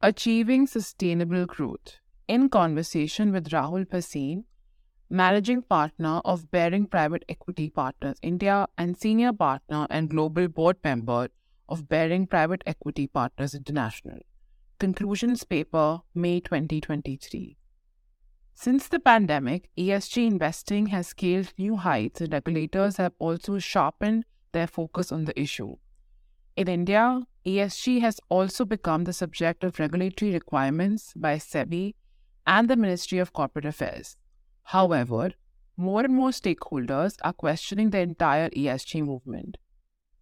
Achieving Sustainable Growth in conversation with Rahul Bhasin, Managing Partner of Baring Private Equity Partners India and Senior Partner and Global Board Member of Baring Private Equity Partners International. Conclusions Paper, May 2023. Since the pandemic, ESG investing has scaled new heights and regulators have also sharpened their focus on the issue. In India, ESG has also become the subject of regulatory requirements by SEBI and the Ministry of Corporate Affairs. However, more and more stakeholders are questioning the entire ESG movement.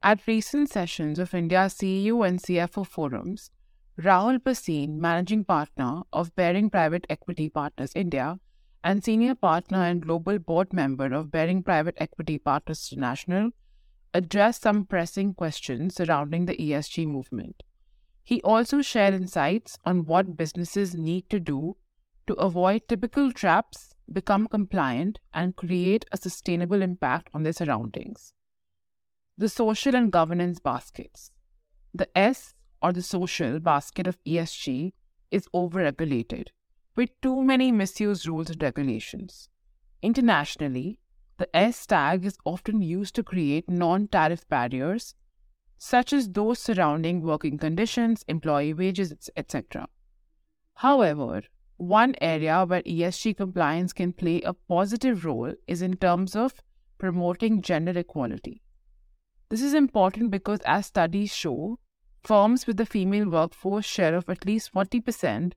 At recent sessions of India's CEO and CFO forums, Rahul Bhasin, managing partner of Baring Private Equity Partners India and senior partner and global board member of Baring Private Equity Partners International, addressed some pressing questions surrounding the ESG movement. He also shared insights on what businesses need to do to avoid typical traps, become compliant, and create a sustainable impact on their surroundings. The social and governance baskets. The S or the social basket of ESG is overregulated, with too many misused rules and regulations. Internationally, the S tag is often used to create non tariff barriers, such as those surrounding working conditions, employee wages, etc. However, one area where ESG compliance can play a positive role is in terms of promoting gender equality. This is important because, as studies show, firms with a female workforce share of at least 40%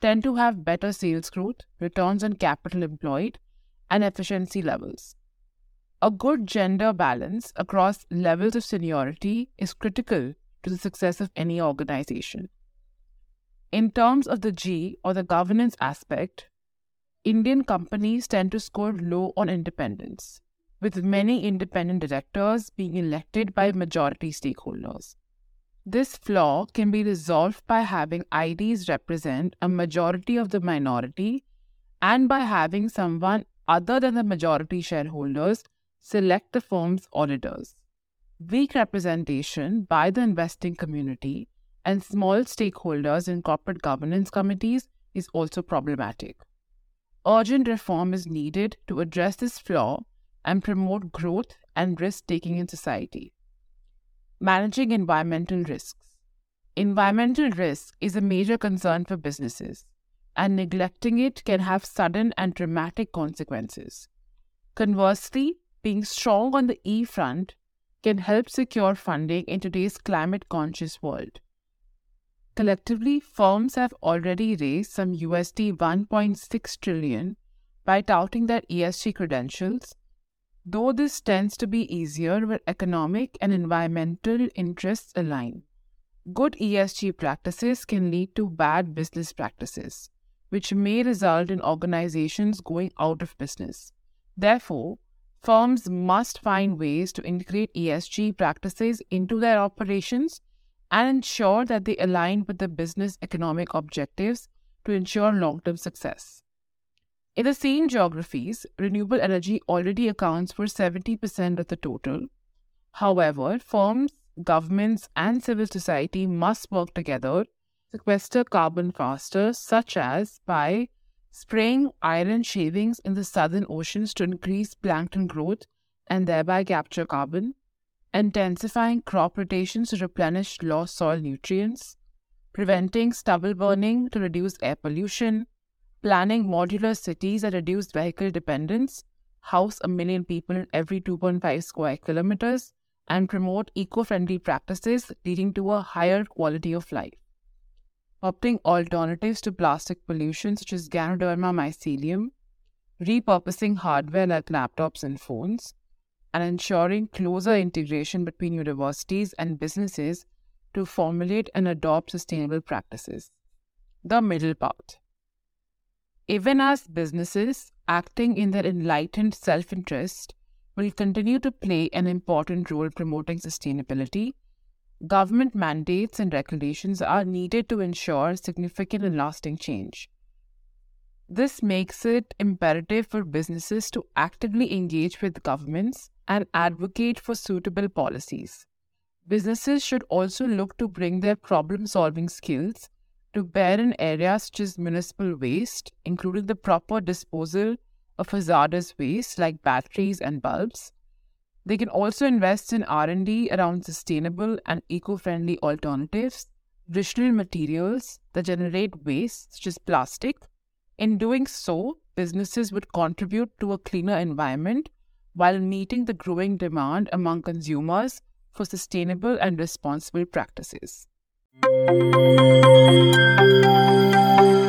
tend to have better sales growth, returns on capital employed, and efficiency levels. A good gender balance across levels of seniority is critical to the success of any organization. In terms of the G or the governance aspect, Indian companies tend to score low on independence, with many independent directors being elected by majority stakeholders. This flaw can be resolved by having IDs represent a majority of the minority and by having someone other than the majority shareholders select the firm's auditors. Weak representation by the investing community and small stakeholders in corporate governance committees is also problematic. Urgent reform is needed to address this flaw and promote growth and risk taking in society. Managing environmental risks. Environmental risk is a major concern for businesses, and neglecting it can have sudden and dramatic consequences. Conversely, being strong on the E front can help secure funding in today's climate conscious world. Collectively, firms have already raised some USD 1.6 trillion by touting their ESG credentials, though this tends to be easier where economic and environmental interests align. Good ESG practices can lead to bad business practices, which may result in organizations going out of business. Therefore, firms must find ways to integrate ESG practices into their operations and ensure that they align with the business economic objectives to ensure long term success. In the same geographies, renewable energy already accounts for 70% of the total. However, firms, governments, and civil society must work together to sequester carbon faster, such as by spraying iron shavings in the southern oceans to increase plankton growth and thereby capture carbon, intensifying crop rotations to replenish lost soil nutrients, preventing stubble burning to reduce air pollution, planning modular cities that reduce vehicle dependence, house a million people in every 2.5 square kilometers, and promote eco friendly practices leading to a higher quality of life opting alternatives to plastic pollution such as Ganoderma mycelium, repurposing hardware like laptops and phones, and ensuring closer integration between universities and businesses to formulate and adopt sustainable practices. The middle path. Even as businesses acting in their enlightened self interest will continue to play an important role promoting sustainability, government mandates and regulations are needed to ensure significant and lasting change. This makes it imperative for businesses to actively engage with governments and advocate for suitable policies. Businesses should also look to bring their problem solving skills to bear in areas such as municipal waste, including the proper disposal of hazardous waste like batteries and bulbs. They can also invest in R&D around sustainable and eco-friendly alternatives, traditional materials that generate waste such as plastic. In doing so, businesses would contribute to a cleaner environment while meeting the growing demand among consumers for sustainable and responsible practices. Thank you.